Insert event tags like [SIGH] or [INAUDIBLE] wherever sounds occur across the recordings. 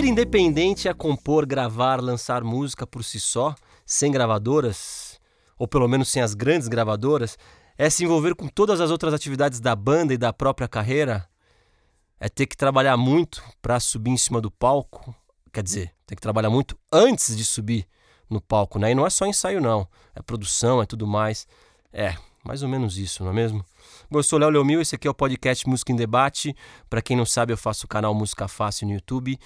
Ser independente é compor, gravar, lançar música por si só, sem gravadoras, ou pelo menos sem as grandes gravadoras, é se envolver com todas as outras atividades da banda e da própria carreira? É ter que trabalhar muito para subir em cima do palco? Quer dizer, tem que trabalhar muito antes de subir no palco, né? E não é só ensaio, não. É produção, é tudo mais. É, mais ou menos isso, não é mesmo? Bom, eu sou Léo Leomil, esse aqui é o podcast Música em Debate. Para quem não sabe, eu faço o canal Música Fácil no YouTube,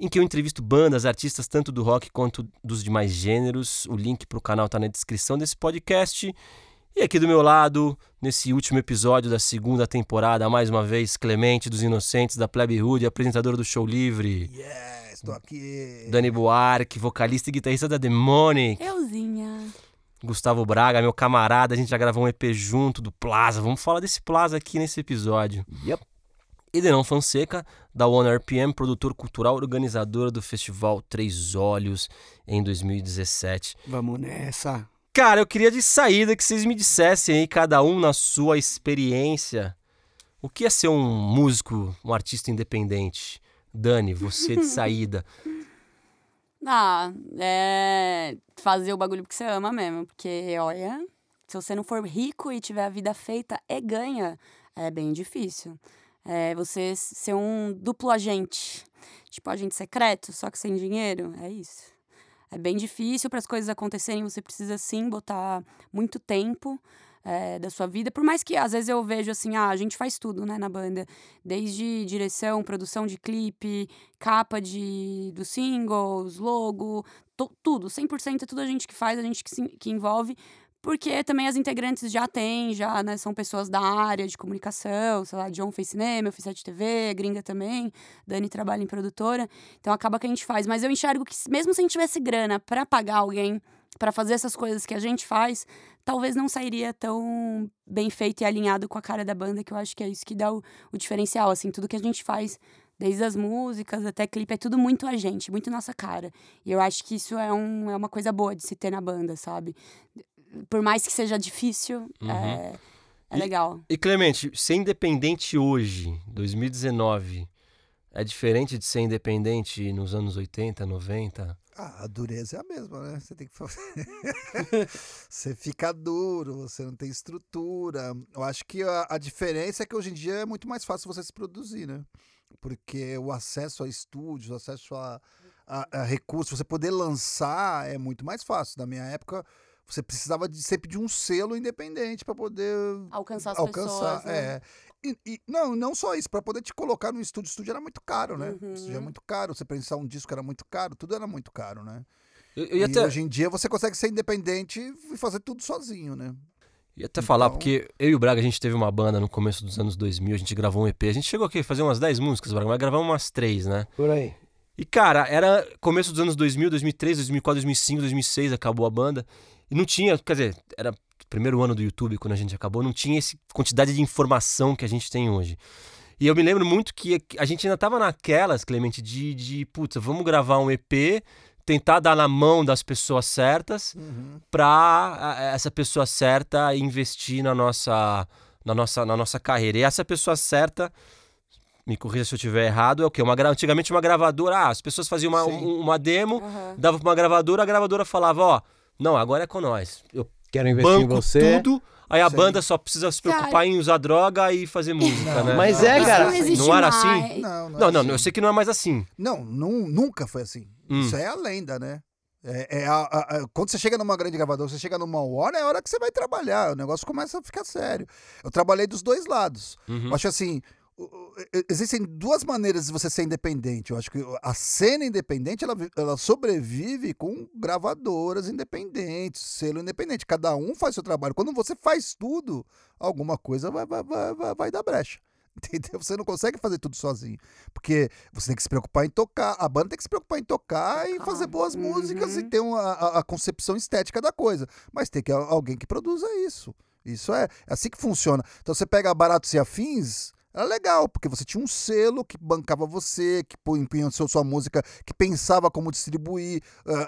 em que eu entrevisto bandas, artistas tanto do rock quanto dos demais gêneros. O link para o canal está na descrição desse podcast. E aqui do meu lado, nesse último episódio da segunda temporada, mais uma vez, Clemente dos Inocentes, da Plebe Hood, apresentador do Show Livre. Yeah, estou aqui. Dani Buarque, vocalista e guitarrista da Demonic. Euzinha. Gustavo Braga, meu camarada, a gente já gravou um EP junto do Plaza. Vamos falar desse Plaza aqui nesse episódio. Yep. E Denão Fonseca, da One RPM, produtor cultural, organizador do festival Três Olhos em 2017. Vamos nessa. Cara, eu queria de saída que vocês me dissessem aí, cada um na sua experiência, o que é ser um músico, um artista independente? Dani, você de saída. [LAUGHS] Ah, é fazer o bagulho porque você ama mesmo. Porque, olha, se você não for rico e tiver a vida feita e ganha, é bem difícil. É você ser um duplo agente. Tipo, agente secreto, só que sem dinheiro. É isso. É bem difícil para as coisas acontecerem. Você precisa, sim, botar muito tempo é, da sua vida. Por mais que às vezes eu vejo assim, ah, a gente faz tudo, né, na banda. Desde direção, produção de clipe, capa de, dos singles, logo, tudo. 100% é tudo a gente que faz, a gente que, se, que envolve. Porque também as integrantes já têm, já, né? São pessoas da área de comunicação, sei lá, John fez cinema, eu fiz TV, gringa também, Dani trabalha em produtora. Então acaba que a gente faz. Mas eu enxergo que mesmo se a gente tivesse grana para pagar alguém para fazer essas coisas que a gente faz, talvez não sairia tão bem feito e alinhado com a cara da banda, que eu acho que é isso que dá o, o diferencial, assim, tudo que a gente faz, desde as músicas até clipe, é tudo muito a gente, muito nossa cara. E eu acho que isso é, um, é uma coisa boa de se ter na banda, sabe? Por mais que seja difícil, uhum. é, é e, legal. E Clemente, ser independente hoje, 2019, é diferente de ser independente nos anos 80, 90? Ah, a dureza é a mesma, né? Você tem que fazer. [LAUGHS] você fica duro, você não tem estrutura. Eu acho que a, a, diferença é que hoje em dia é muito mais fácil você se produzir, né? Porque o acesso a estúdios, o acesso a, a, a recursos, você poder lançar é muito mais fácil. Na minha época, você precisava de, sempre de um selo independente para poder alcançar as alcançar, pessoas. Né? É. E, e, não, não só isso, para poder te colocar no estúdio, estúdio era muito caro, né? Uhum. O estúdio é muito caro, você pensar um disco era muito caro, tudo era muito caro, né? Eu, eu e até... hoje em dia você consegue ser independente e fazer tudo sozinho, né? E até então... falar, porque eu e o Braga, a gente teve uma banda no começo dos anos 2000, a gente gravou um EP, a gente chegou aqui a fazer umas 10 músicas, Braga, mas gravamos umas 3, né? Por aí. E cara, era começo dos anos 2000, 2003, 2004, 2005, 2006, acabou a banda. E não tinha, quer dizer, era primeiro ano do YouTube, quando a gente acabou, não tinha essa quantidade de informação que a gente tem hoje. E eu me lembro muito que a gente ainda tava naquelas, Clemente, de, de putz, vamos gravar um EP, tentar dar na mão das pessoas certas uhum. pra essa pessoa certa investir na nossa, na nossa, na nossa carreira. E essa pessoa certa me corrija se eu estiver errado, é o quê? Uma, antigamente uma gravadora, ah, as pessoas faziam uma, um, uma demo, uhum. dava pra uma gravadora, a gravadora falava, ó, não, agora é com nós. Eu Quero investir banco em você. tudo, aí a Sim. banda só precisa se preocupar cara, em usar droga e fazer música, não, né? Mas é, cara. Não, não era assim? Não, não, não, não, assim. eu sei que não é mais assim. Não, não nunca foi assim. Hum. Isso é a lenda, né? É, é a, a, a, quando você chega numa grande gravadora, você chega numa Warner, é a hora que você vai trabalhar. O negócio começa a ficar sério. Eu trabalhei dos dois lados. Uhum. Eu acho assim, existem duas maneiras de você ser independente. Eu acho que a cena independente ela, ela sobrevive com gravadoras independentes, selo independente. Cada um faz seu trabalho. Quando você faz tudo, alguma coisa vai, vai, vai, vai dar brecha. [LAUGHS] Entendeu? Você não consegue fazer tudo sozinho. Porque você tem que se preocupar em tocar, a banda tem que se preocupar em tocar e fazer boas uhum. músicas e ter uma, a, a, concepção estética da coisa. Mas tem que alguém que produza isso. Isso é, é assim que funciona. Então você pega Baratos e Afins, era legal, porque você tinha um selo que bancava você, que punha sua música, que pensava como distribuir.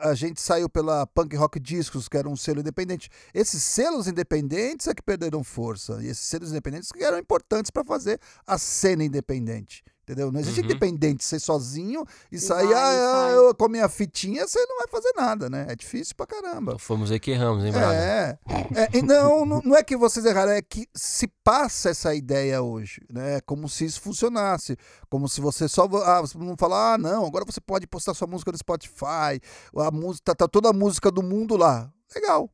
A gente saiu pela Punk Rock Discos, que era um selo independente. Esses selos independentes é que perderam força. E esses selos independentes que eram importantes para fazer a cena independente. Entendeu? Não existe Uhum. independente, ser sozinho e E sair vai, ah, sai. eu, com a minha fitinha, você não vai fazer nada, né? É difícil pra caramba. Então fomos aí que erramos, hein, Braga? É, é, e não, não, não é que vocês erraram, é que se passa essa ideia hoje, né? Como se isso funcionasse, como se você só ah, você não falar, ah, não, agora você pode postar sua música no Spotify, a música tá, tá toda a música do mundo lá, legal.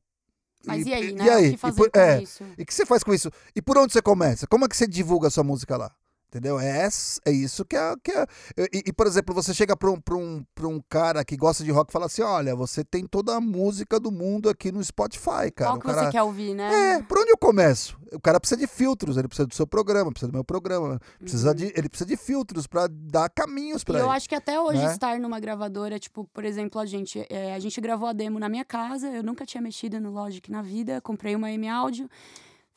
Mas e, aí, né? E aí? O que E fazer por- com é, isso? e o que você faz com isso? E por onde você começa? Como é que você divulga a sua música lá? Entendeu? É, é isso que é. Que é e, e, por exemplo, você chega pra um, pra, um, pra um cara que gosta de rock e fala assim: olha, você tem toda a música do mundo aqui no Spotify, cara. Qual que cara- você quer ouvir, né? É, por onde eu começo? O cara precisa de filtros, ele precisa do seu programa, precisa do meu programa, precisa de, ele precisa de filtros pra dar caminhos Uhum. E pra eu ele. acho que até hoje né? estar numa gravadora, tipo, por exemplo, a gente, é, a gente gravou a demo na minha casa, eu nunca tinha mexido no Logic na vida, comprei uma M Audio,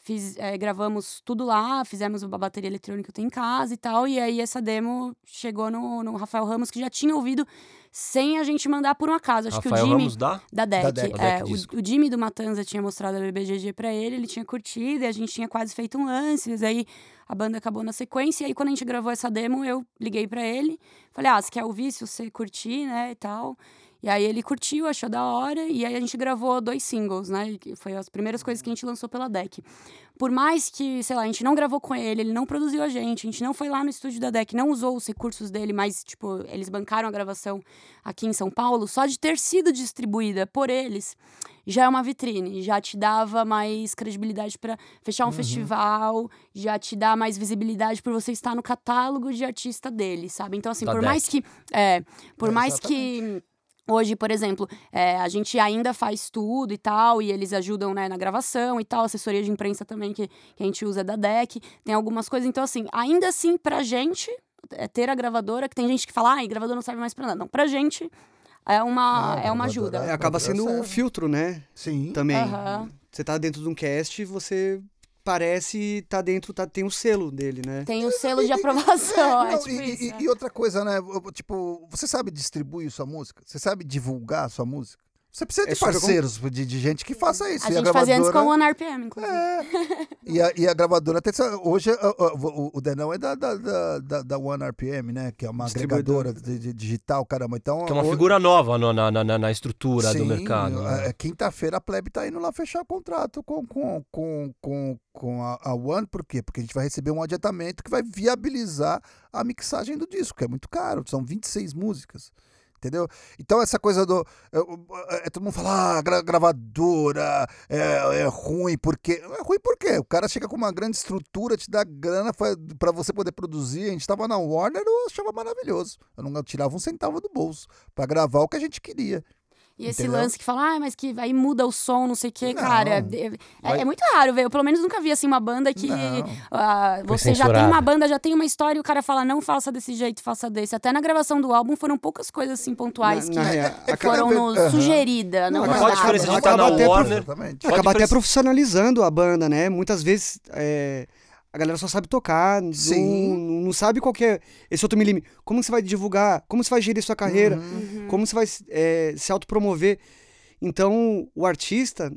fiz, é, gravamos tudo lá, fizemos uma bateria eletrônica que eu tenho em casa e tal, e aí essa demo chegou no, no Rafael Ramos, que já tinha ouvido sem a gente mandar por um acaso. Acho Rafael que o Jimmy... Ramos dá? Da DEC. DEC. Da é, DEC o- o, Jimmy do Matanza tinha mostrado a BBGG pra ele, ele tinha curtido, e a gente tinha quase feito um lance, mas aí a banda acabou na sequência, e aí quando a gente gravou essa demo, eu liguei pra ele, falei, ah, você quer ouvir, se você curtir, né, e tal. E aí ele curtiu, achou da hora, e aí a gente gravou dois singles, né, que foi as primeiras coisas que a gente lançou pela DEC. Por mais que, sei lá, a gente não gravou com ele, ele não produziu a gente, a gente não foi lá no estúdio da DEC, não usou os recursos dele, mas, tipo, eles bancaram a gravação aqui em São Paulo, só de ter sido distribuída por eles, já é uma vitrine, já te dava mais credibilidade para fechar um Uhum. festival, já te dá mais visibilidade por você estar no catálogo de artista dele, sabe? Então, assim, Da por DEC. mais que. É, por É, mais que. Hoje, por exemplo, é, a gente ainda faz tudo e tal, e eles ajudam né, na gravação e tal, assessoria de imprensa também que, que a gente usa é da DEC, tem algumas coisas. Então, assim, ainda assim, pra gente, é, ter a gravadora, que tem gente que fala, ai, gravador não serve mais pra nada. Não, pra gente é uma, Ah, é uma gravadora ajuda. é- acaba Gravadora sendo um filtro, né? Sim. Também. Você tá dentro de um cast, você parece tá dentro, tá, tem o selo dele, né? Tem o selo de aprovação, é, Não, tipo e, isso. e- e outra coisa, né? Tipo, você sabe distribuir sua música? Você sabe divulgar sua música? Você precisa de É parceiros, de, de gente que faça isso. A E gente fazia antes com o gravadora- One RPM, inclusive. É. E a, e a gravadora tem essa- Hoje a- a- o, o Denão é da, da, da, da- da One RPM, né? Que é uma agregadora de, de digital, caramba. Então, Que é uma hoje- figura nova no- na, na, na- estrutura do Sim, mercado. né? é, Quinta-feira a Plebe tá indo lá fechar contrato com, com, com, com, com a, a One, por quê? Porque a gente vai receber um adiantamento que vai viabilizar a mixagem do disco, que é muito caro, são 26 músicas. Entendeu? Então, essa coisa do. é, o- é, todo mundo fala, ah, gra- gravadora é, é ruim, porque. É ruim por quê? O cara chega com uma grande estrutura, te dá grana pra você poder produzir. A gente tava na Warner, eu achava maravilhoso. Eu não tirava um centavo do bolso pra gravar o que a gente queria. E esse Entendeu? lance que fala, ah, mas que aí muda o som, não sei o quê, Não. cara. É, é- Vai- é muito raro, velho. Eu pelo menos nunca vi assim uma banda que Foi você já tem uma banda, já tem uma história e o cara fala, não faça desse jeito, faça desse. Até na gravação do álbum foram poucas coisas assim pontuais Na- que na acaba- foram nos Aham. sugerida, não, Não, mandada. diferença de pro- Warner? Pode Acaba até profissionalizando a banda, né? Muitas vezes é, a galera só sabe tocar, não- Sim. Não, não sabe qual que é esse outro milímetro. Como você vai divulgar? Como você vai gerir sua carreira? Uhum. Como você vai é, se autopromover? Então, o artista,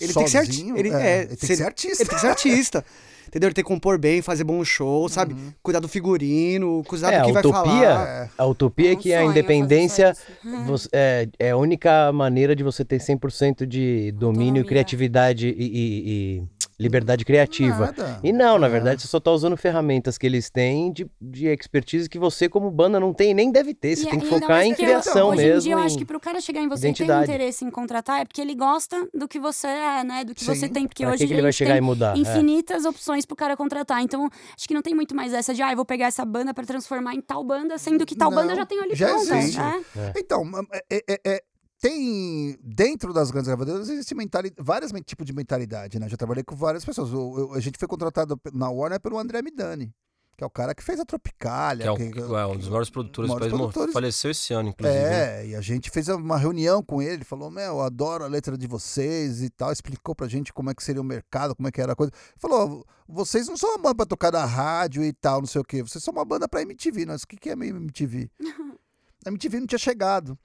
ele tem que ser arti- Sozinho, ele, é, é, ele tem que se- ser artista. Ele tem que ser artista. Entendeu? Ele tem que compor bem, fazer bom show, sabe? Uhum. Cuidar do figurino, cuidar É, do que a vai utopia, falar. É. a utopia É é um que a sonho independência só isso. você- é, é a única maneira de você ter 100% de domínio, Autonomia. criatividade e, e- e liberdade criativa. Nada. E não, na É. verdade, você só tá usando ferramentas que eles têm de, de expertise que você, como banda, não tem e nem deve ter. Você E- tem que focar em criação hoje mesmo. em dia eu acho que pro cara chegar em você e ter um interesse em contratar é porque ele gosta do que você é, né? Do que Sim. você tem. Porque Pra hoje que, ele vai chegar tem e mudar? É. infinitas opções pro cara contratar. Então, acho que não tem muito mais essa de, ah, eu vou pegar essa banda pra transformar em tal banda, sendo que tal Não, banda já tem ali já pronta. existe. né? Então, é- é- é- tem dentro das grandes gravadoras existe mentali- vários tipos de mentalidade, né? Já trabalhei com várias pessoas. Eu- eu- a gente foi contratado na Warner pelo André Midani, que é o cara que fez a Tropicália. Que é, o- que- é um dos maiores produtores do país. Produtores. Faleceu esse ano, inclusive. É, e a gente fez uma reunião com ele, ele falou, meu, eu adoro a letra de vocês e tal, explicou pra gente como é que seria o mercado, como é que era a coisa. Falou, vocês não são uma banda pra tocar na rádio e tal, não sei o quê, vocês são uma banda pra MTV. Nós, o que que é MTV? a [LAUGHS] MTV não tinha chegado.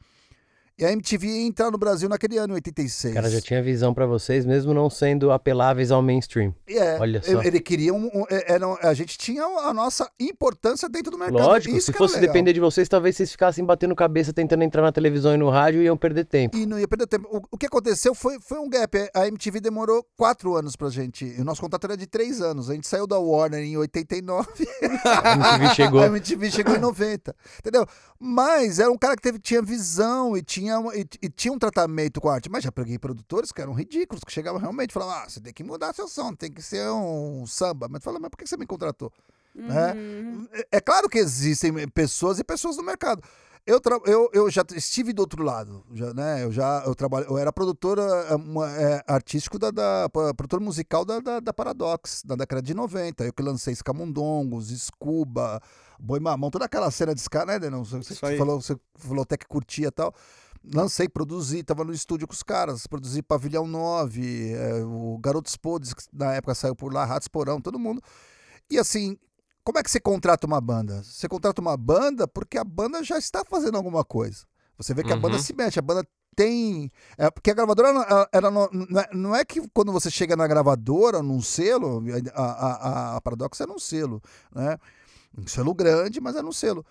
E a MTV ia entrar no Brasil naquele ano, em 86. O cara já tinha visão pra vocês, mesmo não sendo apeláveis ao mainstream. É, Olha só. Ele queria um. um- é- era, a gente tinha a nossa importância dentro do mercado. Lógico, Isso se fosse legal. depender de vocês, talvez vocês ficassem batendo cabeça tentando entrar na televisão e no rádio e iam perder tempo. E não ia perder tempo. O, o que aconteceu foi, foi um gap. A MTV demorou quatro anos pra gente. O nosso contrato era de três anos. A gente saiu da Warner em 89. [LAUGHS] A MTV chegou. A MTV chegou em 90. Entendeu? Mas era um cara que teve, tinha visão e tinha, uma- e, e tinha um tratamento com a arte. Mas já peguei produtores que eram ridículos, que chegavam realmente e falavam: ah, você tem que mudar seu som, tem que ser um samba. Mas fala, mas por que você me contratou? né? Uhum. É- É claro que existem pessoas e pessoas no mercado. Eu, tra- eu, eu já estive do outro lado, já, né? Eu já eu trabalho, eu era produtor é, uma- é, artístico da, da produtor musical da, da, da Paradox na década de 90. Eu que lancei Escamundongos, Scuba, Boi Mamão, toda aquela cena de ska, né, Denão? Você, você falou, você falou até que curtia e tal. Lancei, produzi, tava no estúdio com os caras, produzi Pavilhão 9, é, o Garotos Podres, que na época saiu por lá, Ratos Porão, todo mundo. E assim, como é que você contrata uma banda? Você contrata uma banda porque a banda já está fazendo alguma coisa. Você vê que a Uhum. banda se mexe, a banda tem. É, porque a gravadora não- ela- ela não, não é- não é que quando você chega na gravadora, num selo, a, a, a- a Paradox era um selo, né? Um selo grande, mas era um selo.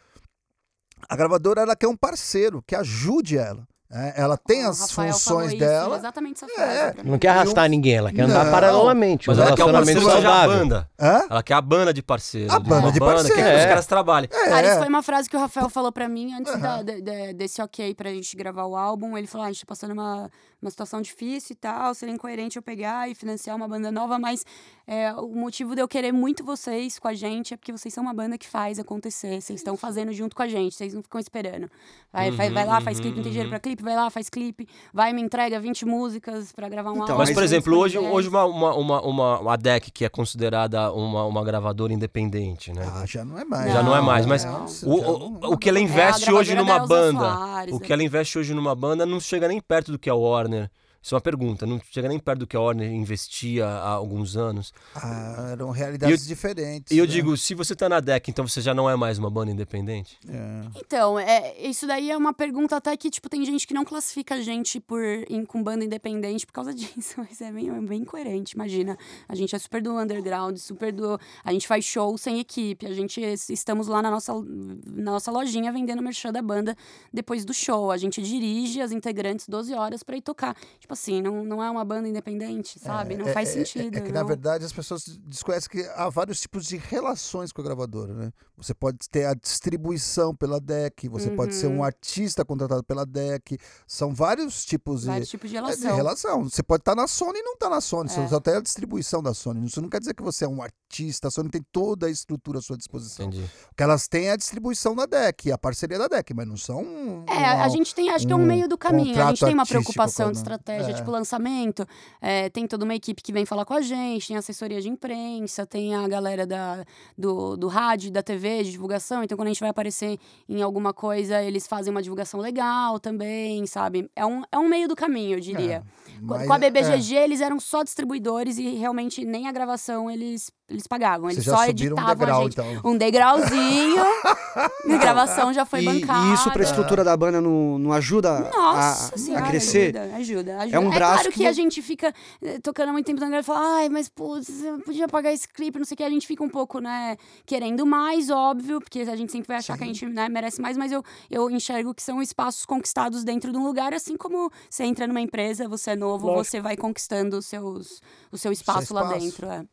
A gravadora ela quer um parceiro que ajude ela. Né? Ela tem O as Rafael falou funções isso, dela. Exatamente essa É. frase. mim. Não quer arrastar ninguém, ela quer andar Não. paralelamente. Mas um ela quer um relacionamento parceiro seja a saudável. banda. Hã? Ela quer a banda de parceiro. A banda de banda parceiro. quer que os É. caras trabalhem. Cara, isso É. foi uma frase que o Rafael falou pra mim antes Aham. da- de- de- desse ok pra gente gravar o álbum. Ele falou: ah, a gente tá passando uma, uma situação difícil e tal, seria incoerente eu pegar e financiar uma banda nova, mas é, o motivo de eu querer muito vocês com a gente é porque vocês são uma banda que faz acontecer. Vocês estão fazendo junto com a gente, vocês não ficam esperando. Vai, vai, vai lá, faz clipe, não tem dinheiro pra clipe, vai lá, faz clipe, vai, me entrega 20 músicas pra gravar um Então, álbum. Mas, por exemplo, hoje, disponibilidade. hoje uma, uma, uma, uma, uma DEC que é considerada uma, uma gravadora independente, né? Ah, já não é mais. Já não é mais, mas Não, o, já o, não- o que ela É, investe hoje gravadora numa banda, Soares, o né? que ela investe hoje numa banda não chega nem perto do que a Warner. Isso é uma pergunta, não chega nem perto do que a Warner investia há alguns anos. Ah, eram realidades diferentes. E eu né? digo, se você tá na DEC, então você já não é mais uma banda independente? É. Então, é, isso daí é uma pergunta até que, tipo, tem gente que não classifica a gente por em, com banda independente por causa [LAUGHS] disso, mas é bem, é bem incoerente, imagina. A gente é super do underground, super do... A gente faz show sem equipe, a gente es- estamos lá na nossa, na nossa lojinha vendendo merchan da banda depois do show. A gente dirige as integrantes 12 horas pra ir tocar. Tipo assim, não, não é uma banda independente, sabe? não É- faz é- é- sentido. É, que, na não. verdade, as pessoas desconhecem que há vários tipos de relações com a gravadora, né? Você pode ter a distribuição pela DEC, você pode ser Uhum. um artista contratado pela DEC. São vários tipos de, Vários tipos de é, de relação. relação. Você pode estar na Sony e não estar na Sony. Você É. só tem a distribuição da Sony. Isso não quer dizer que você é um artista. A Sony tem toda a estrutura à sua disposição. Entendi. O que elas têm é a distribuição da DEC, a parceria da DEC, mas não são. um- É, a gente tem, acho que é um um meio do caminho. A gente tem uma preocupação de como- é. tipo lançamento. é, tem toda uma equipe que vem falar com a gente, tem assessoria de imprensa, tem a galera da, do, do rádio, da TV, de divulgação. Então, quando a gente vai aparecer em alguma coisa, eles fazem uma divulgação legal também, sabe? É um, é um meio do caminho, eu diria. Com- mas- com a é. BBGG, eles eram só distribuidores e realmente nem a gravação eles, eles pagavam. Eles Vocês já só subiram um editavam degrau, a gente. então. Um degrauzinho. [LAUGHS] a gravação já foi e, bancada. e isso pra estrutura da banda não, não ajuda a- Nossa a, senhora, crescer? Ajuda, ajuda, ajuda. É um braço claro que, que a gente fica eh, tocando muito tempo na galera e fala, ai, mas putz, eu podia pagar esse clipe, não sei o que. A gente fica um pouco, né, querendo mais, óbvio, porque a gente sempre vai achar que a gente né, merece mais, mas eu, eu enxergo que são espaços conquistados dentro de um lugar, assim como você entra numa empresa, você é novo, Lógico. você vai conquistando os seus, o seu espaço, lá espaço. dentro. É.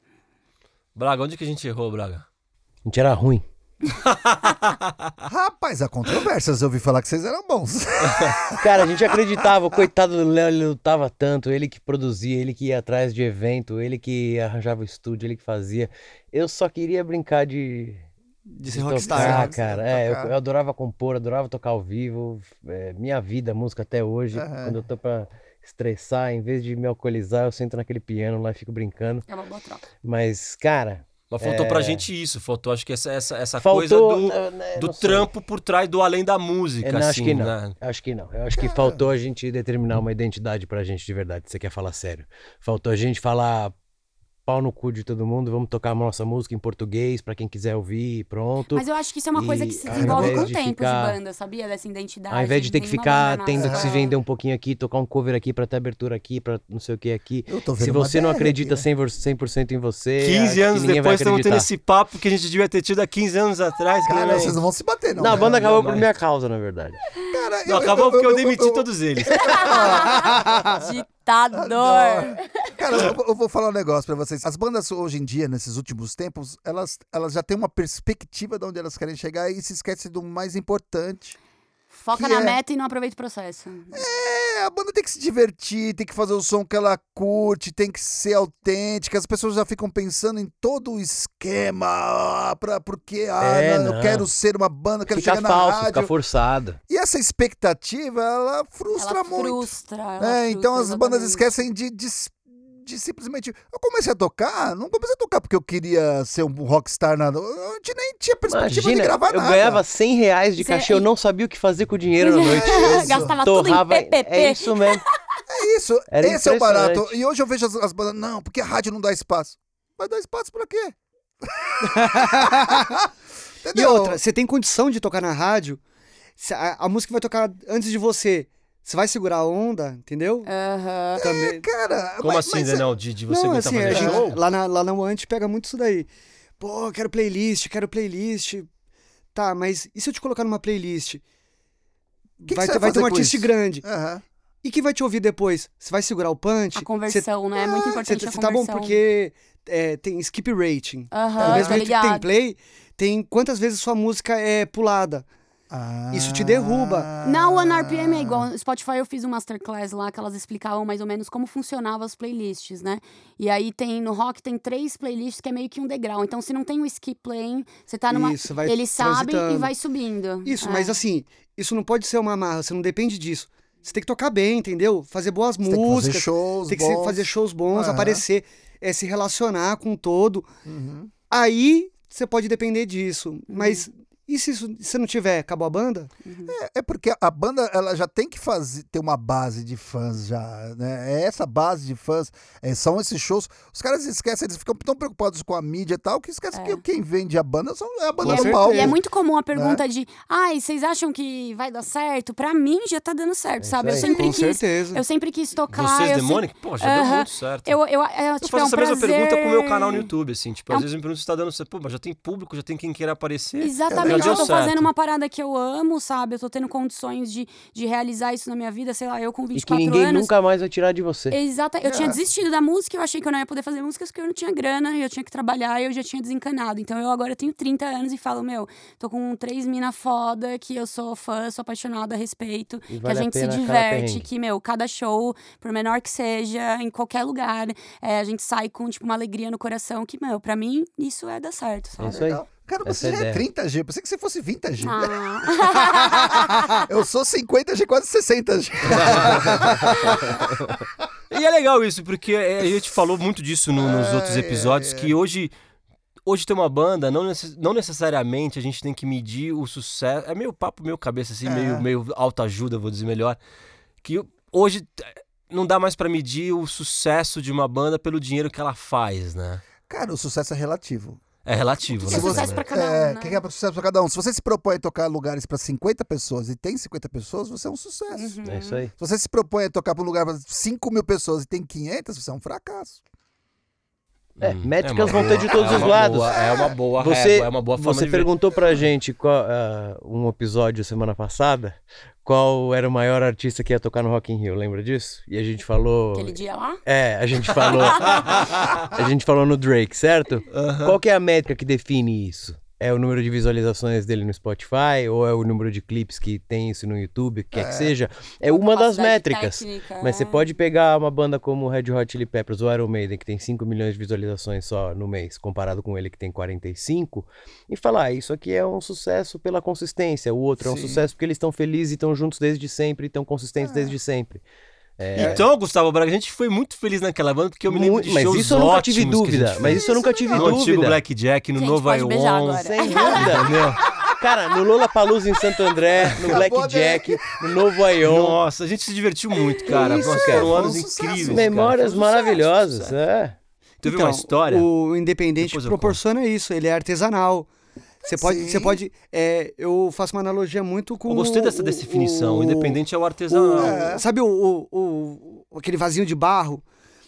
Braga, onde que a gente errou, Braga? A gente era ruim. [LAUGHS] [LAUGHS] Rapaz, há controvérsias. Eu ouvi falar que vocês eram bons. [LAUGHS] Cara, a gente acreditava, o coitado do Léo, ele lutava tanto, ele que produzia, ele que ia atrás de evento, ele que arranjava o estúdio, ele que fazia. Eu só queria brincar de. De ser de rockstar. tocar, de cara. É, eu, tocar. eu adorava compor, adorava tocar ao vivo. É, minha vida, música até hoje. Aham. Quando eu tô pra estressar, em vez de me alcoolizar, eu sento naquele piano lá e fico brincando. É uma boa troca. Mas, cara, Mas faltou É. pra gente isso, faltou acho que essa, essa, essa coisa faltou. do, né, do trampo por trás do além da música, não, assim, acho que não. né? Acho que não. Eu acho que faltou a gente determinar uma identidade pra gente de verdade, se você quer falar sério. Faltou a gente falar pau no cu de todo mundo, vamos tocar a nossa música em português pra quem quiser ouvir, e pronto. Mas eu acho que isso é uma coisa E que se desenvolve com o de tempo ficar- de banda, sabia? Dessa identidade. Ao invés de ter que ficar tendo que se vender um pouquinho aqui, tocar um cover aqui pra ter abertura aqui, pra não sei o que aqui. Eu tô vendo Se você não acredita aqui, né? 100%, 100% em você, acho 15 que anos depois estamos tendo esse papo que a gente devia ter tido há 15 anos atrás. Cara, nem- vocês não vão se bater, não. Não, a né? banda acabou por jamais. minha causa, na verdade. Cara, Não, acabou porque eu demiti todos eles. [LAUGHS] Ditador! Cara, eu, vou- eu vou falar um negócio pra vocês. As bandas hoje em dia, nesses últimos tempos, elas, elas já têm uma perspectiva de onde elas querem chegar e se esquecem do mais importante. Foca na é- meta e não aproveita o processo. É, a banda tem que se divertir, tem que fazer o som que ela curte, tem que ser autêntica. As pessoas já ficam pensando em todo o esquema, ah, pra, porque ah, É, não, eu não. quero ser uma banda, eu quero Fica chegar falso, na rádio. fica forçado. E essa expectativa, ela frustra ela muito. frustra. ela É, então as frustra, bandas exatamente. esquecem de, de, de simplesmente. Eu comecei a tocar, não comecei a tocar porque eu queria ser um rockstar, nada. Eu nem tinha perspectiva de Imagina, gravar eu nada. ganhava 100 reais de Você- cachê, eu não sabia o que fazer com o dinheiro na [LAUGHS] noite. Gastava tudo em Torrava, PPP. é isso mesmo. É isso, Era esse é o barato. E hoje eu vejo as, as bandas, não, porque a rádio não dá espaço. Vai dar espaço pra quê? [LAUGHS] E outra, você tem condição de tocar na rádio, se a, a música vai tocar antes de você. Você vai segurar a onda, entendeu? Aham. Também. Cara, Como mas- assim, mas- Daniel? De, de você Não, aguentar assim, fazer gente- show? lá na, lá na One pega muito isso daí. Pô, quero playlist, quero playlist. Tá, mas e se eu te colocar numa playlist? que vai você ter, vai vai ter um artista isso? grande. Aham. E quem vai te ouvir depois? Você vai segurar o punch? A conversão, né? É muito importante Você a tá bom porque é, tem skip rating. Aham, tô jeito que tem play, tem quantas vezes sua música é pulada. Isso te derruba. Na One RPM é igual. No Spotify eu fiz um masterclass lá que elas explicavam mais ou menos como funcionavam as playlists, né? E aí tem no rock tem três playlists que é meio que um degrau. Então se não tem o skip playing, você tá numa. Isso, vai Eles sabem e vai subindo. Isso, É. mas assim, isso não pode ser uma amarra, você não depende disso. Você tem que tocar bem, entendeu? Fazer boas Você tem que fazer músicas. shows tem que bons. fazer shows bons, Aham. aparecer, é, se relacionar com o todo. Uhum. Aí você pode depender disso. Mas e se isso- se não tiver, acabou a banda? É, é porque a banda ela já tem que fazer, ter uma base de fãs já, né? É essa base de fãs, é, são esses shows. Os caras esquecem, eles ficam tão preocupados com a mídia e tal, que esquecem que quem vende a banda são, é a banda do é, palco. e é muito comum a pergunta de, ai, vocês acham que vai dar certo? Pra mim já tá dando certo, sabe? Eu sempre Com quis. certeza. Eu sempre quis tocar. Vocês, eu Demônico? Pô, já deu Aham. muito certo. Eu, eu, eu, Eu tipo, faço é um essa mesma prazer... pergunta com o meu canal no YouTube, assim. Tipo, É às vezes me perguntam se tá dando certo. Pô, mas já tem público, já tem quem queira aparecer. Exatamente, Já eu deu tô certo. fazendo uma parada que eu amo, sabe? Eu tô tendo condições de, de realizar isso na minha vida, sei lá, eu com E que 24 ninguém anos. nunca mais vai tirar de você. Exata, eu É. tinha desistido da música, eu achei que eu não ia poder fazer músicas porque eu não tinha grana, e eu tinha que trabalhar e eu já tinha desencanado. Então eu agora tenho 30 anos e falo, meu, tô com três mina foda, que eu sou fã, sou apaixonada a respeito, E que vale a a gente se pena cada diverte, que, meu, cada show, por menor que seja, em qualquer lugar, é, a gente sai com, tipo, uma alegria no coração, que, meu, pra mim, isso é dar certo, É sabe? isso aí. Cara, Essa você é já é ideia. 30G, pensei que você fosse 20G. Ah. [LAUGHS] Eu sou 50G, quase 60G. E é legal isso, porque é, a gente falou muito disso no- nos Ai, outros episódios, ai, que hoje. Hoje ter uma banda, não, necess- não necessariamente a gente tem que medir o sucesso. É meio papo, meio cabeça, assim, É. meio, meio autoajuda, vou dizer melhor. Que hoje eh, não dá mais pra medir o sucesso de uma banda pelo dinheiro que ela faz, né? Cara, o sucesso é relativo. É relativo, Que né? é sucesso pra cada um, é, né? que é sucesso pra cada um. Se você se propõe a tocar lugares pra 50 pessoas e tem 50 pessoas, você é um sucesso. Uhum. É isso aí. Se você se propõe a tocar pra um lugar pra 5 mil pessoas e tem 500, você é um fracasso. É, Hum, métricas uma vão ter boa- de todos é os lados. boa- é uma boa Você, régua, é uma boa forma você de ver. perguntou pra gente qual, ah, um episódio semana passada qual era o maior artista que ia tocar no Rock in Rio, lembra disso? E a gente falou... Aquele dia lá? É, a gente falou... [LAUGHS] a gente falou no Drake, certo? Qual que é a métrica que define isso? É o número de visualizações dele no Spotify ou é o número de clipes que tem isso no YouTube, o que quer que seja? É uma das métricas. técnica, Mas você é. pode pegar uma banda como o Red Hot Chili Peppers ou Iron Maiden, que tem 5 milhões de visualizações só no mês, comparado com ele que tem 45, e falar, "Ah, isso aqui é um sucesso pela consistência, o outro é um Sim. sucesso porque eles estão felizes e estão juntos desde sempre, e estão consistentes É. desde sempre. É. Então, Gustavo Braga, a gente foi muito feliz naquela banda, porque eu me lembro Muito- de mas shows isso eu nunca tive dúvida, mas isso eu nunca tive No antigo dúvida. Blackjack, no Gente, Novo Ion. Sem dúvida. [LAUGHS] Cara, no Lola Palusa em Santo André, no Blackjack, no Novo Ion. Nossa, a gente se divertiu muito, cara. Isso, Nossa, cara. foram um anos incríveis. cara. Memórias sucesso, maravilhosas, sucesso. é. Teve Então, uma história. O independente proporciona isso, ele é artesanal. Você pode, você pode. é, eu faço uma analogia muito com. Eu gostei dessa o- definição. O, independente é o o- artesanal. É. Sabe o, o- o- aquele vasinho de barro?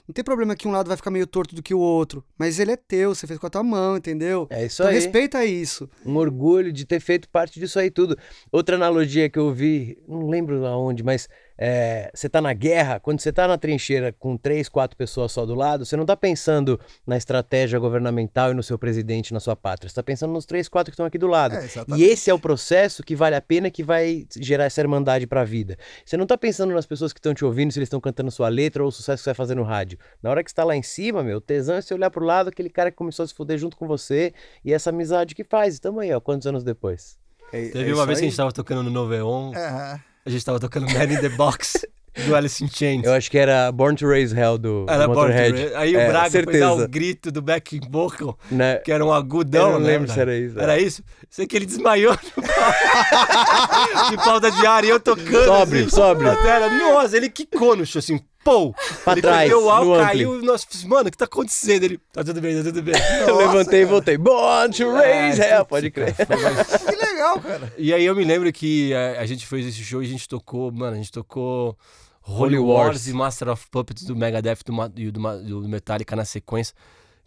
Não tem problema que um lado vai ficar meio torto do que o outro. Mas ele é teu, você fez com a tua mão, entendeu? É isso Então aí. respeita isso. Um orgulho de ter feito parte disso aí tudo. Outra analogia que eu vi, não lembro aonde, mas é, você tá na guerra, quando você tá na trincheira com três, quatro pessoas só do lado, você não tá pensando na estratégia governamental e no seu presidente, na sua pátria. Você tá pensando nos três, quatro que estão aqui do lado. É. E esse é o processo que vale a pena, que vai gerar essa irmandade pra vida. Você não tá pensando nas pessoas que estão te ouvindo, se eles estão cantando sua letra ou o sucesso que você vai fazer no rádio. Na hora que você tá lá em cima, meu, o tesão é você olhar pro lado, aquele cara que começou a se fuder junto com você e essa amizade que faz. E tamo aí, ó, quantos anos depois? É- Teve é uma vez que a aí. gente tava tocando no Noveon, É. a gente tava tocando Man in the Box do Alice in Chains. Eu acho que era Born to Raise Hell do, do Era Born to Motorhead. Aí É, o Braga foi dar certeza. o grito do back vocal, Né? que era um agudão, Eu não né, lembro se era isso, é. Era isso? Sei que ele desmaiou no [LAUGHS] de falta de ar e eu tocando. Sóbrio, assim, na tela. Nossa, ele quicou no chão, assim, pô! Pra ele trás, perdeu o ampli. caiu. Nossa, mano, o que tá acontecendo? Ele, tá tudo bem, tá tudo bem. [LAUGHS] Eu levantei e voltei. Born to Raise É, Hell, pode crer. foi Que [LAUGHS] legal, cara. E aí eu me lembro que a, a gente fez esse show e a gente tocou, mano, a gente tocou Holy Holy Wars, Wars. e Master of Puppets do Megadeth do, e do, Ma- do Metallica na sequência.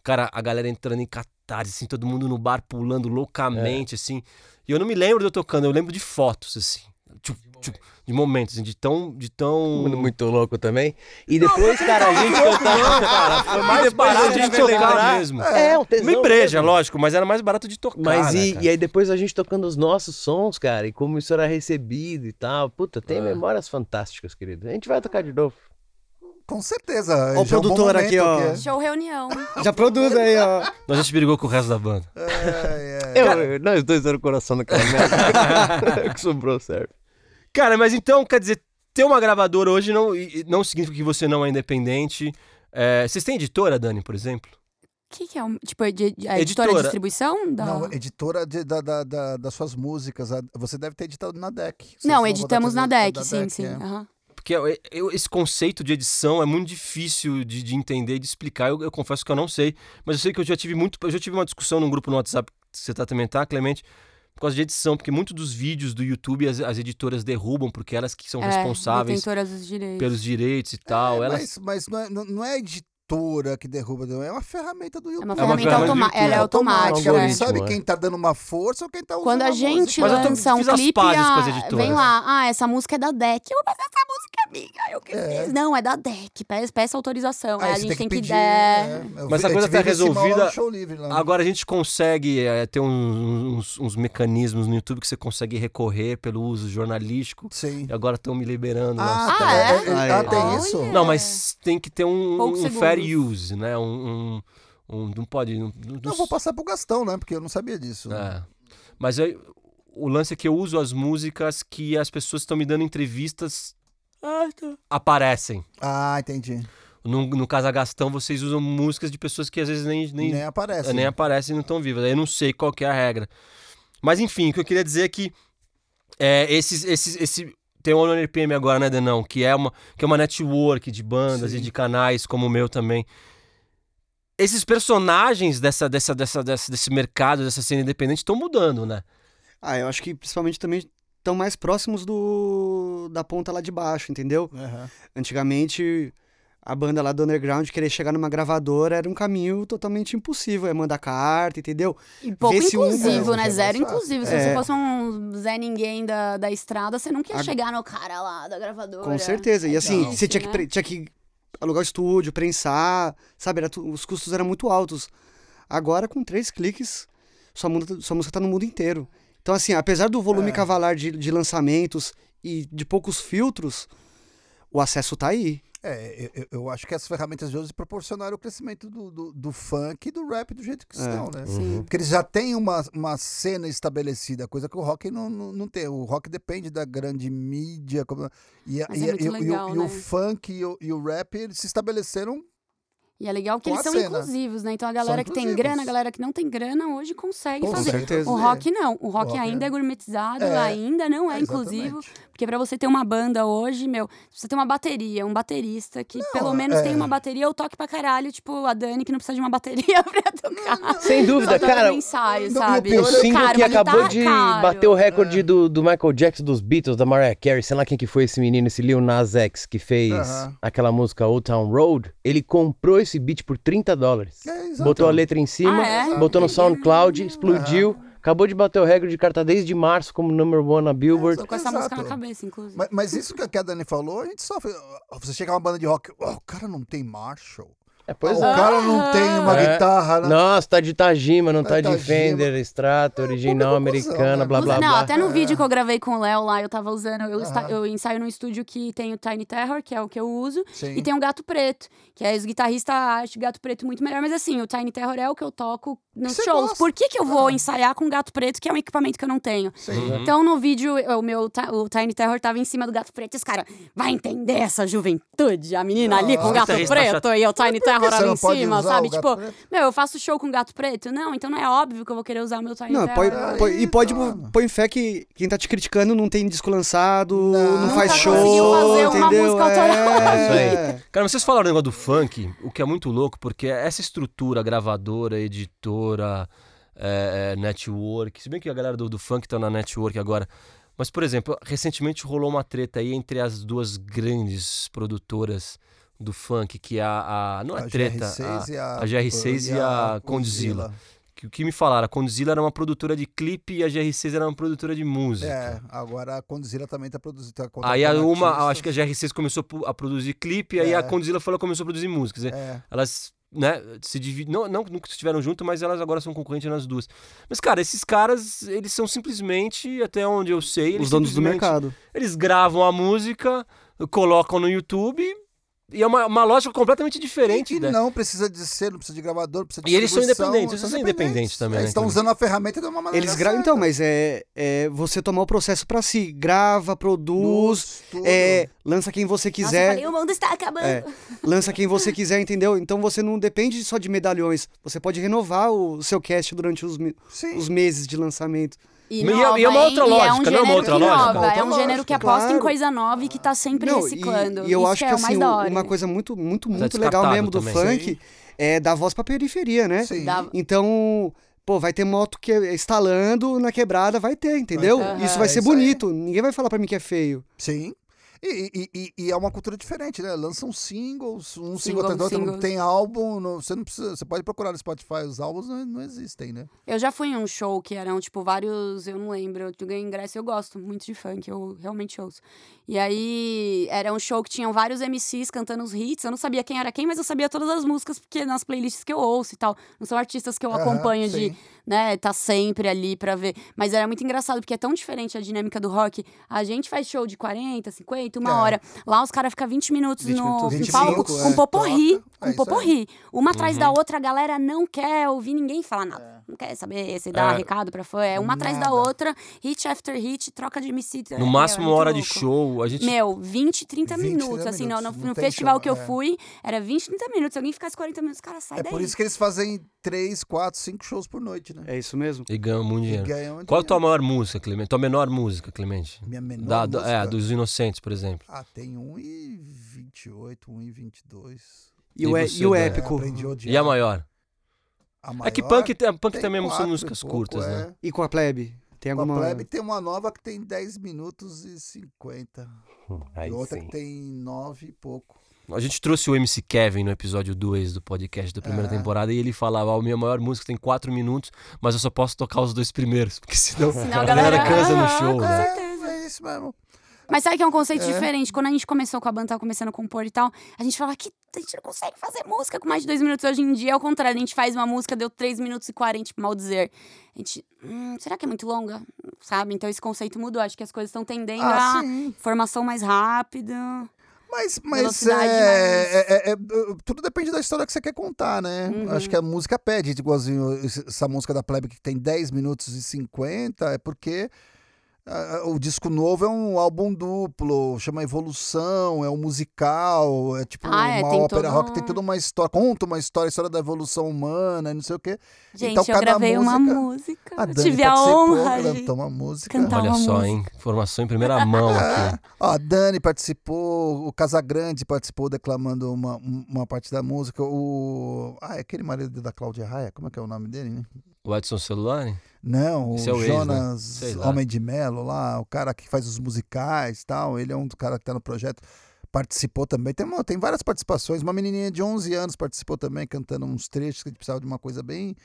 Cara, a galera entrando em catarse, assim, todo mundo no bar pulando loucamente, assim. E eu não me lembro de eu tocando, eu lembro de fotos, assim. Tchup, tchup, de momentos, assim, de tão. De tão... Muito louco também. E depois, cara, a gente cantava. cara, foi mais depois barato a de gente tocar mesmo. É, um tesão. Uma breja, mesmo. lógico, mas era mais barato de tocar. Mas né, e, cara? e aí depois a gente tocando os nossos sons, cara, e como isso era recebido e tal. Puta, tem É. memórias fantásticas, querido. A gente vai tocar de novo. Com certeza. Ó o já é um produtor aqui, ó. que Show reunião. Já produz aí, ó. Nós a gente brigou com o resto da banda. É, é. Eu, eu- nós dois eram o coração daquela merda. o [LAUGHS] que sobrou serve. Cara, mas então, quer dizer, ter uma gravadora hoje não, não significa que você não é independente. É, vocês têm editora, Dani, por exemplo? O que, que é? Um, tipo, a a editora, Editora. de distribuição? Da... Não, editora de- da, da- da- das suas músicas. Você deve ter editado na DEC. Não, editamos na DEC, da sim, DEC, sim. é. Porque eu- eu- esse conceito de edição é muito difícil de, de entender e de explicar. Eu, eu confesso que eu não sei. Mas eu sei que eu já tive muito. Eu já tive uma discussão num grupo no WhatsApp que você tá, também tá, Clemente, por causa de edição. Porque muitos dos vídeos do YouTube as, as editoras derrubam, porque elas que são É, responsáveis detentoras dos direitos. pelos direitos e tal. É, elas, mas, mas não, é, não- é editora que derruba. É uma ferramenta do YouTube. É uma É uma ferramenta ferramenta automática. do Ela é automática. Ela é. não sabe quem tá dando uma força ou quem tá usando Quando a a gente música. Lança um clipe, as ah, vem lá, ah, essa música é da DEC. Eu, mas essa música é minha, eu que É. fiz. Não, é da DEC, peça, peça autorização. Aí Aí a gente tem que... pedir, é, é, Mas a coisa tá resolvida. livre. Agora a gente consegue é, ter um- uns, uns mecanismos no YouTube que você consegue recorrer pelo uso jornalístico. Sim. E agora estão me liberando. Ah, lá. tá. Ah, é? É, é, ah, tem isso? Não, mas tem que ter um, um use, né? Um, um- um- não pode. Não, não- Não, vou passar pro Gastão, né? Porque eu não sabia disso. É. Mas aí, o lance é que eu uso as músicas que as pessoas estão me dando entrevistas aparecem. Ah, entendi. No, no caso a Gastão, vocês usam músicas de pessoas que às vezes nem, nem, Nem aparece. É, nem aparecem e não estão vivas. Aí eu não sei qual que é a regra. Mas enfim, o que eu queria dizer é que é, esses, esses, esse tem o ONRPM agora, né, Denão? Que é uma, que é uma network de bandas Sim. e de canais como o meu também. Esses personagens dessa, dessa, dessa, dessa, desse mercado, dessa cena independente, estão mudando, né? Ah, eu acho que principalmente também estão mais próximos do da ponta lá de baixo, entendeu? Aham. Antigamente, a banda lá do underground querer chegar numa gravadora era um caminho totalmente impossível. É mandar carta, entendeu? E pouco Vê um- inclusivo, é, né? já Zero não sabe. inclusivo. Se É. você fosse um Zé Ninguém da, da estrada, você não queria A- chegar no cara lá da gravadora. Com certeza. E É assim, difícil, você tinha que, né? pre- tinha que alugar o estúdio, prensar, sabe? Era os custos eram muito altos. Agora, com três cliques, sua, muda- sua música tá no mundo inteiro. Então, assim, apesar do volume É. cavalar de, de lançamentos e de poucos filtros, o acesso tá aí. É, eu- eu, acho que as ferramentas de hoje proporcionaram o crescimento do, do, do funk e do rap do jeito que É. estão, né? Sim. Porque eles já têm uma, uma cena estabelecida, coisa que o rock não, não, não tem. O rock depende da grande mídia. Como, e, e, é e o- e legal, e o né? funk e o, e o rap eles se estabeleceram E é legal que Com eles são cena. inclusivos, né? Então a galera que tem grana, a galera que não tem grana hoje consegue Com fazer. certeza. O rock não. O rock, rock ainda é- é gourmetizado, É, ainda não é, É, inclusivo. Porque pra você ter uma banda hoje, meu, você ter uma bateria, um baterista que pelo menos é. tem uma bateria, eu toque pra caralho, tipo a Dani que não precisa de uma bateria [LAUGHS] pra tocar. Sem dúvida, cara. no ensaio, não, sabe? O single Cara, que acabou guitarra de caro. bater o É. recorde do, do Michael Jackson, dos Beatles, da Mariah Carey, sei lá quem que foi esse menino, esse Lil Nas X, que fez Aham. aquela música Old Town Road, ele comprou esse beat por 30 dólares. É, botou a letra em cima, Ah, é? botou no SoundCloud, explodiu, acabou de bater o recorde de carta desde março como number one na Billboard. Tô com essa Exato. música na cabeça, inclusive. Mas, mas isso que a- que a Dani falou, a gente sofre. Você chega uma banda de rock, "Oh, o cara não tem Marshall. É, pois o é. cara não tem uma É. guitarra. né? Nossa, tá de Tajima, não É, tá de Tajima. Fender, Strato, original público cuzão, americana, né? blá blá Usa- não, blá. até no vídeo que eu gravei com o Léo lá, eu tava usando. Eu, eu ensaio num estúdio que tem o Tiny Terror, que é o que eu uso, Sim. e tem o Gato Preto, que é os guitarristas acham o Gato Preto muito melhor, mas assim, o Tiny Terror é o que eu toco nos Você shows. gosta. Por que, que eu vou Ah. ensaiar com o Gato Preto, que é um equipamento que eu não tenho? Sim. Então no vídeo, o meu o Tiny Terror tava em cima do Gato Preto, e os caras, vai entender essa juventude, a menina ali com o Ah, Gato Preto e o Tiny Terror não em cima, sabe? Tipo, Preto? meu, eu faço show com Gato Preto? Não, então não é óbvio que eu vou querer usar o meu Tiny Não, Terror. põe, Aí, põe- e pode põe fé que quem tá te criticando não tem disco lançado, não, Nunca faz show, fazer uma entendeu? música autoral. É. Isso aí. Cara, vocês falaram o negócio do funk, o que é muito louco, porque essa estrutura, gravadora, editora, é, é, network, se bem que a galera do, do funk tá na network agora. Mas, por exemplo, recentemente rolou uma treta aí entre as duas grandes produtoras do funk, que é a. a não é A treta, GR6 a, e a, a GR6 e a Condzilla. Que, o que me falaram, a Condzilla era uma produtora de clipe e a GR6 era uma produtora de música. É, agora a Condzilla também tá produzindo. Tá Aí a uma, artistas. acho que a GR6 começou a produzir clipe, aí É. a Condzilla falou que começou a produzir música. Quer dizer, É. elas, né, se dividem. Não, não nunca estiveram junto, mas elas agora são concorrentes nas duas. Mas, cara, esses caras, eles são simplesmente, até onde eu sei, eles Os donos do simplesmente- mercado. Eles gravam a música, colocam no YouTube. E é uma, uma lógica completamente diferente. E né? não precisa de ser, não precisa de gravador, precisa de E eles são independentes, eles são independentes também, Eles né, estão usando a ferramenta de uma maneira Eles gravam, então, mas é, é você tomar o processo pra si. Grava, produz, Luz, é, lança quem você Nossa, eu quiser. falei, o mundo está acabando. É, lança quem você quiser, entendeu? Então você não depende só de medalhões. Você pode renovar o seu cast durante os, Sim. os meses de lançamento. E, E é- nova, e é uma outra E é um lógica, não é uma outra que lógica? inova, Outra É um gênero que lógica, aposta em claro. coisa nova e que tá sempre Não, reciclando. E, e eu Isso acho é que mais assim, uma coisa muito, muito, Tá muito legal mesmo do também. funk é dar voz pra periferia, né? Sim. Dá- Então, pô, vai ter moto que instalando na quebrada, vai ter, entendeu? Ter. Isso vai É ser isso aí. bonito. Ninguém vai falar pra mim que é feio. Sim. E, e- e- é uma cultura diferente, né? Lançam singles, um single Single, atrás do outro, singles. tem álbum, no- você não precisa, você pode procurar no Spotify, os álbuns não, não existem, né? Eu já fui em um show que eram, tipo, vários. Eu não lembro. Eu ganhei ingresso eu gosto muito de funk, eu realmente ouço. E aí era um show que tinham vários MCs cantando os hits. Eu não sabia quem era quem, mas eu sabia todas as músicas, porque nas playlists que eu ouço e tal. Não são artistas que eu acompanho de. Né, tá sempre ali pra ver. Mas era muito engraçado, porque é tão diferente a dinâmica do rock. A gente faz show de 40, 50, uma É. hora. Lá os caras ficam 20 minutos 20 no, minutos, no 25, palco é. com poporri. Toca. Com É isso poporri. Uma atrás Uhum. da outra, a galera não quer ouvir ninguém falar nada. Não quer saber se dá É. recado pra fã. É uma atrás da Nada. outra, hit after hit, troca de MC. No máximo uma hora de show, a gente. Meu, 20, 30 20, 30 minutos. Assim, no, no- minutos, não no tem festival show, que eu é. fui, era 20, 30 minutos. Se alguém ficasse 40 minutos, cara, sai É daí. por isso que eles fazem 3, 4, 5 shows por noite, né? É isso mesmo. E ganham muito E dinheiro. ganham Qual a tua maior música, Clemente? Tua menor música, Clemente? Minha menor Da, do- é, música? dos Inocentes, por exemplo. Ah, tem 1,28, 1,22. E, o, E é- você, e o Dan? épico. odiar. E a maior? A É que maior punk, tem- punk tem também quatro são e músicas pouco, curtas, é. né? E com a plebe? Tem Com alguma. a Plebe tem uma nova que tem 10 minutos e 50. Aí e outra sim. que tem 9 e pouco. A gente trouxe o MC Kevin no episódio 2 do podcast da primeira É. temporada e ele falava: "Ó, a minha maior música tem 4 minutos, mas eu só posso tocar os dois primeiros, porque senão, Senão [LAUGHS] a galera cansa no Ah, show, com né? certeza. É, é isso mesmo. Mas sabe que é um conceito É. diferente? Quando a gente começou com a banda, tava começando a compor e tal, a gente falava que a gente não consegue fazer música com mais de dois minutos. Hoje em dia é o contrário. A gente faz uma música, deu 3 minutos e 40, tipo, mal dizer. A gente, hum, será que é muito longa? Sabe? Então esse conceito mudou. Acho que as coisas estão tendendo Ah, a sim. formação mais rápida. Mas, mas é, mas- é- é- é- tudo depende da história que você quer contar, né? Uhum. Acho que a música pede, igualzinho essa música da Plebe que tem 10 minutos e 50, é porque O disco novo é um álbum duplo, chama Evolução, é um musical, é tipo Ah, é, uma tem ópera rock, um- tem toda uma história, conta uma história, a história da evolução humana, e não sei o quê. Gente, Então, eu cada gravei uma música- música. A Dani tive a honra de cantou uma música. cantar Olha uma só, música. hein? Informação em primeira mão aqui. [LAUGHS] Ó, a Dani participou, o Casagrande participou declamando uma, uma parte da música. O. Ah, é aquele marido da Cláudia Raia, como é que é o nome dele, né? O Edson Celulari? Não, o Esse é o ex, né? Jonas Sei lá. Homem de Melo lá, o cara que faz os musicais e tal, ele é um dos caras que tá no projeto. Participou também, tem, uma- tem várias participações. Uma menininha de 11 anos participou também, cantando uns trechos que a gente precisava de uma coisa bem.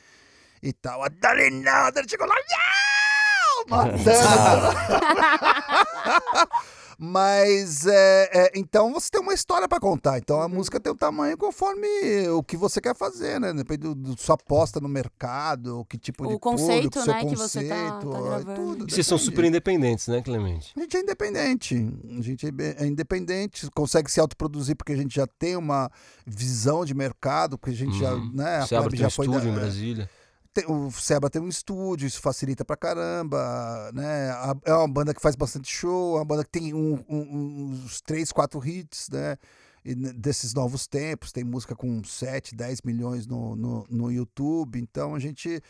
e tal. A Dani não, a Dani chegou lá. [LAUGHS] Matando. [LAUGHS] Mas é, é, então você tem uma história pra contar. Então a música tem o tamanho conforme o que você quer fazer, né? Depende do, do sua aposta no mercado, que tipo de O conceito, público, seu né, que você tá- conceito, tá é tudo, E vocês são super independentes, né, Clemente? A gente é independente. A gente é é independente, consegue se autoproduzir porque a gente já tem uma visão de mercado, porque a gente já, Uhum. né, a Você abre já foi estúdio da- em Brasília. Tem- o Seba tem um estúdio, isso facilita pra caramba, né? A- É uma banda que faz bastante show, é uma banda que tem um- um- uns três, quatro hits, né? E desses novos tempos, tem música com 7, 10 milhões no, no, no YouTube, então a gente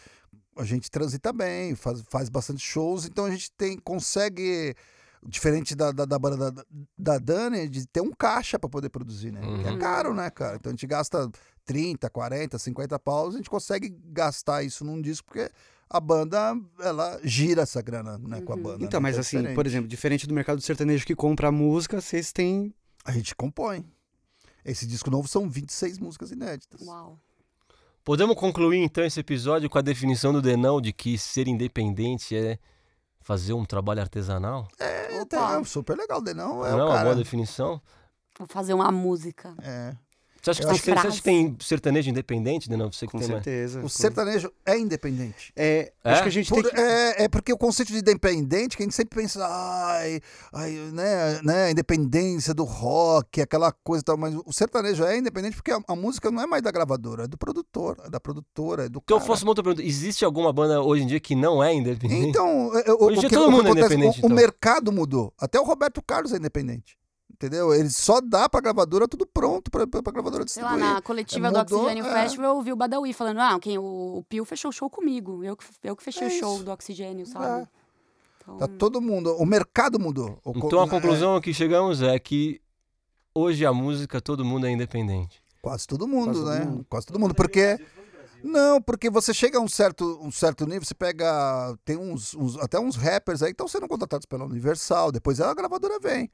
a gente transita bem, faz, faz bastante shows, então a gente tem consegue diferente da, da, da banda da, da Dani, de ter um caixa pra poder produzir, né? É Uhum. caro, né, cara? Então a gente gasta 30, 40, 50 paus, a gente consegue gastar isso num disco porque a banda, ela gira essa grana, né, com a Uhum. banda. Então, né? mas é assim, diferente. por exemplo, diferente do mercado sertanejo que compra música, vocês têm. A gente compõe. Esse disco novo são 26 músicas inéditas. Uau. Podemos concluir então esse episódio com a definição do Denão de que ser independente é fazer um trabalho artesanal? É, Opa. é super legal, Denão. É, Não é o uma cara. boa definição? Vou fazer uma música. É. Você acha que, Eu tem, você acha que tem sertanejo independente, Denão? Você que Com certeza. O sertanejo é independente. É, É? Acho que a gente Por- tem que. é, é porque o conceito de independente, que a gente sempre pensa, ai, ai né, né, a independência do rock, aquela coisa e tal, mas o sertanejo é independente porque a, a música não é mais da gravadora, é do produtor, é da produtora, é do Então eu faço uma outra pergunta. Existe alguma banda hoje em dia que não é independente? Então, é, é, o, Hoje em o dia que, todo o que mundo é acontece, independente, o, o então. mercado mudou. Até o Roberto Carlos é independente. Entendeu? Ele só dá pra gravadora tudo pronto pra, pra, pra gravadora Sei lá, distribuir. na coletiva do Mudou, Oxigênio é. Festival eu ouvi o Badawi falando, ah, quem, o, o Pio fechou o show comigo. Eu que, eu que fechei É o show isso. do Oxigênio, sabe? Então, Tá todo mundo. O mercado mudou. O co- Então a é, conclusão a que chegamos é que hoje a música todo mundo é independente. Quase todo mundo, Quase todo né? mundo. Quase todo mundo. Porque. Não, porque você chega a um certo, um certo nível, você pega. Tem uns, uns- até uns rappers aí que estão sendo contratados pela Universal, depois a gravadora vem.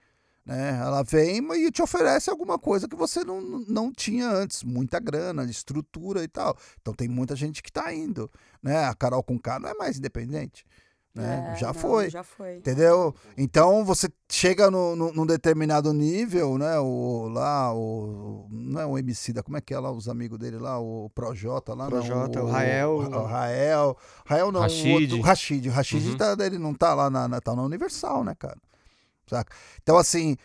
Né? Ela vem e te oferece alguma coisa que você não, não tinha antes. Muita grana, estrutura e tal. Então tem muita gente que tá indo. Né? A Carol com K não é mais independente. Né? é, Já não, foi. Já foi. Entendeu? Então você chega no, no- num determinado nível, né? O, lá, o. Não é o MC da, como é que é lá, os amigos dele lá, o Projota lá, Projota, não, o Rael. O, Rael. Rael não, Rashid. o outro, o Rashid. O Rashid Uhum. tá, ele não tá lá na, na, tá na Universal, né, cara? Saca? Então, assim.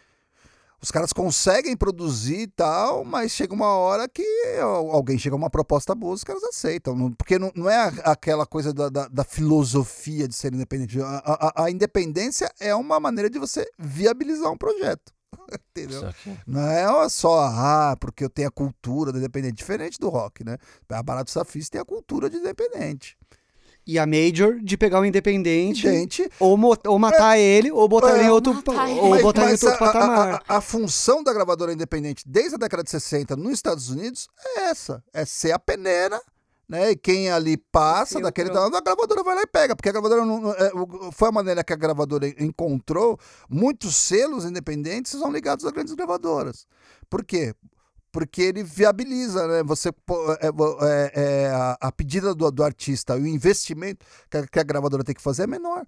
Os caras conseguem produzir e tal, mas chega uma hora que al- alguém chega uma proposta boa, os caras aceitam. Porque não, não é aquela coisa da, da, da filosofia de ser independente. A, a- a independência é uma maneira de você viabilizar um projeto. [LAUGHS] Entendeu? Não é só, ah, porque eu tenho a cultura do independente. Diferente do rock, né? A Barato Safis tem a cultura de independente. E a Major de pegar o independente, Gente, ou, ou matar ele, ou botar É, ele em outro, matar ele. ou Mas- botar ele em mas outro a, a- patamar. a- a função da gravadora independente desde a década de 60 nos Estados Unidos é essa: é ser a peneira. Né? E quem ali passa Filtro. daquele tal, a gravadora vai lá e pega, porque a gravadora não, não- é, foi a maneira que a gravadora encontrou. Muitos selos independentes são ligados a grandes gravadoras. Por quê? Porque ele viabiliza, né? Você pô- é, é- é a, a pedida do, do artista e o investimento que a, que a gravadora tem que fazer é menor.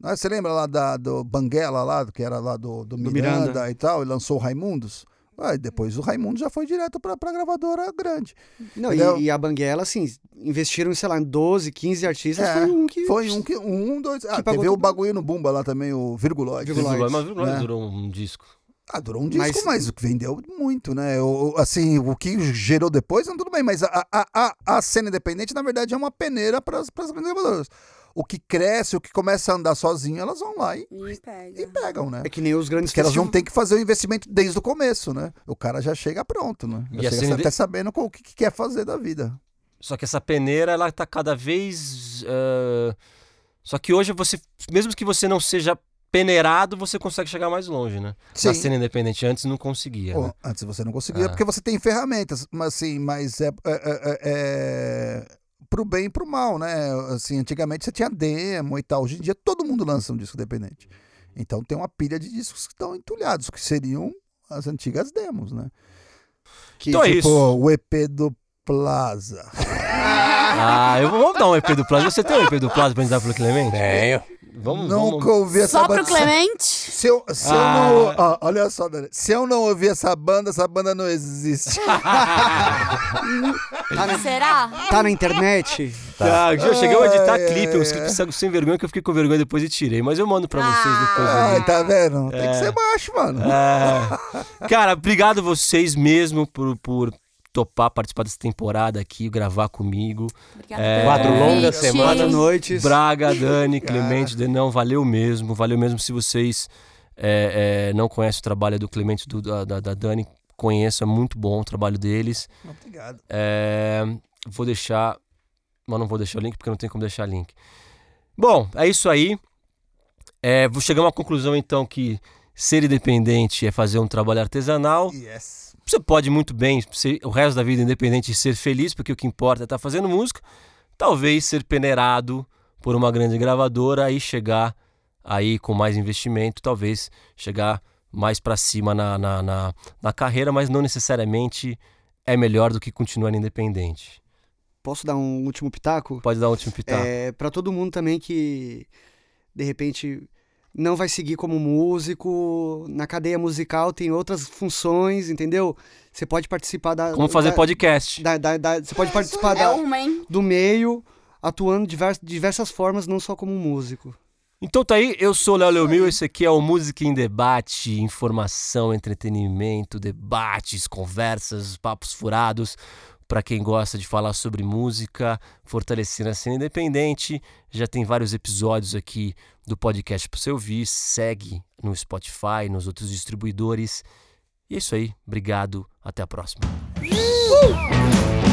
Né? Você lembra lá da, do Banguela, lá, que era lá do, do, Do Miranda, Miranda. e tal, e lançou o Raimundos? Aí depois o Raimundo já foi direto pra, pra gravadora grande. Não, e, e a Banguela, assim, investiram, sei lá, em 12, 15 artistas, É, foi um que... Foi um, que, um dois. Ah, Que pagou teve o bagulho no Bumba lá também, o Virguloide. Virguloide. Mas Virguloide né? durou um disco. Ah, durou um disco, Mas- mas, vendeu muito, né? O, o- assim, o que gerou depois, não tudo bem, mas a, a, a, a cena independente, na verdade, é uma peneira para as grandes gravadoras. O que cresce, o que começa a andar sozinho, elas vão lá e, E pega. e pegam, né? É que nem os grandes Porque elas não têm que fazer o investimento desde o começo, né? O cara já chega pronto, né? E Já chega até de- sabendo o que, que quer fazer da vida. Só que essa peneira, ela tá cada vez. ah, Só que hoje você, mesmo que você não seja peneirado, você consegue chegar mais longe, né? Na cena independente. Antes não conseguia. Pô, né? antes você não conseguia, Ah. porque você tem ferramentas, mas assim, mas é, é, é, é pro bem e pro mal, né? Assim, antigamente você tinha demo e tal. Hoje em dia todo mundo lança um disco independente. Então tem uma pilha de discos que estão entulhados, que seriam as antigas demos, né? que, Então é tipo, isso. o EP do Plaza. Ah, eu vou dar um EP do Plaza. Você tem um EP do Plaza pra gente dar pro Clemente? Tenho. Vamos, Nunca vamos. ouvi essa Só pro banda. Clemente? Se eu, se eu Ah. não. ó, olha só, Dani. Se eu não ouvir essa banda, essa banda não existe. [LAUGHS] Será? Tá na internet? Tá, eu cheguei a editar Ai, clipe, ai, uns ai. clipes sem vergonha que eu fiquei com vergonha depois e tirei. Mas eu mando pra vocês depois. Ai, tá vendo? Tem É. que ser baixo, mano. É. Cara, obrigado vocês mesmo por, por topar participar dessa temporada aqui, gravar comigo. Obrigada É, quatro longas semanas. Quatro noites. Braga, Dani, Clemente, Denão, valeu mesmo. Valeu mesmo se vocês é, é, não conhecem o trabalho do Clemente e do- da, da, da Dani. É muito bom o trabalho deles. Obrigado. É, vou deixar. Mas não vou deixar o link porque não tem como deixar link. Bom, é isso aí. É, vou chegar a uma conclusão então que ser independente é fazer um trabalho artesanal. Yes. Você pode muito bem ser o resto da vida independente e ser feliz, porque o que importa é estar fazendo música. Talvez ser peneirado por uma grande gravadora e chegar aí com mais investimento, talvez chegar mais pra cima na, na, na, na carreira, mas não necessariamente é melhor do que continuar independente. Posso dar um último pitaco? Pode dar um último pitaco. É, para todo mundo também que de repente não vai seguir como músico, na cadeia musical tem outras funções, entendeu? Você pode participar da Como fazer da, podcast. da- da- da- você pode participar É da- uma, hein? do meio, atuando de divers- diversas formas, não só como músico. Então tá aí, eu sou o Léo Leomil, esse aqui é o Música em Debate, informação, entretenimento, debates, conversas, papos furados, para quem gosta de falar sobre música, fortalecendo a cena independente. Já tem vários episódios aqui do podcast para você ouvir, segue no Spotify, nos outros distribuidores. E é isso aí, obrigado, até a próxima. Uh!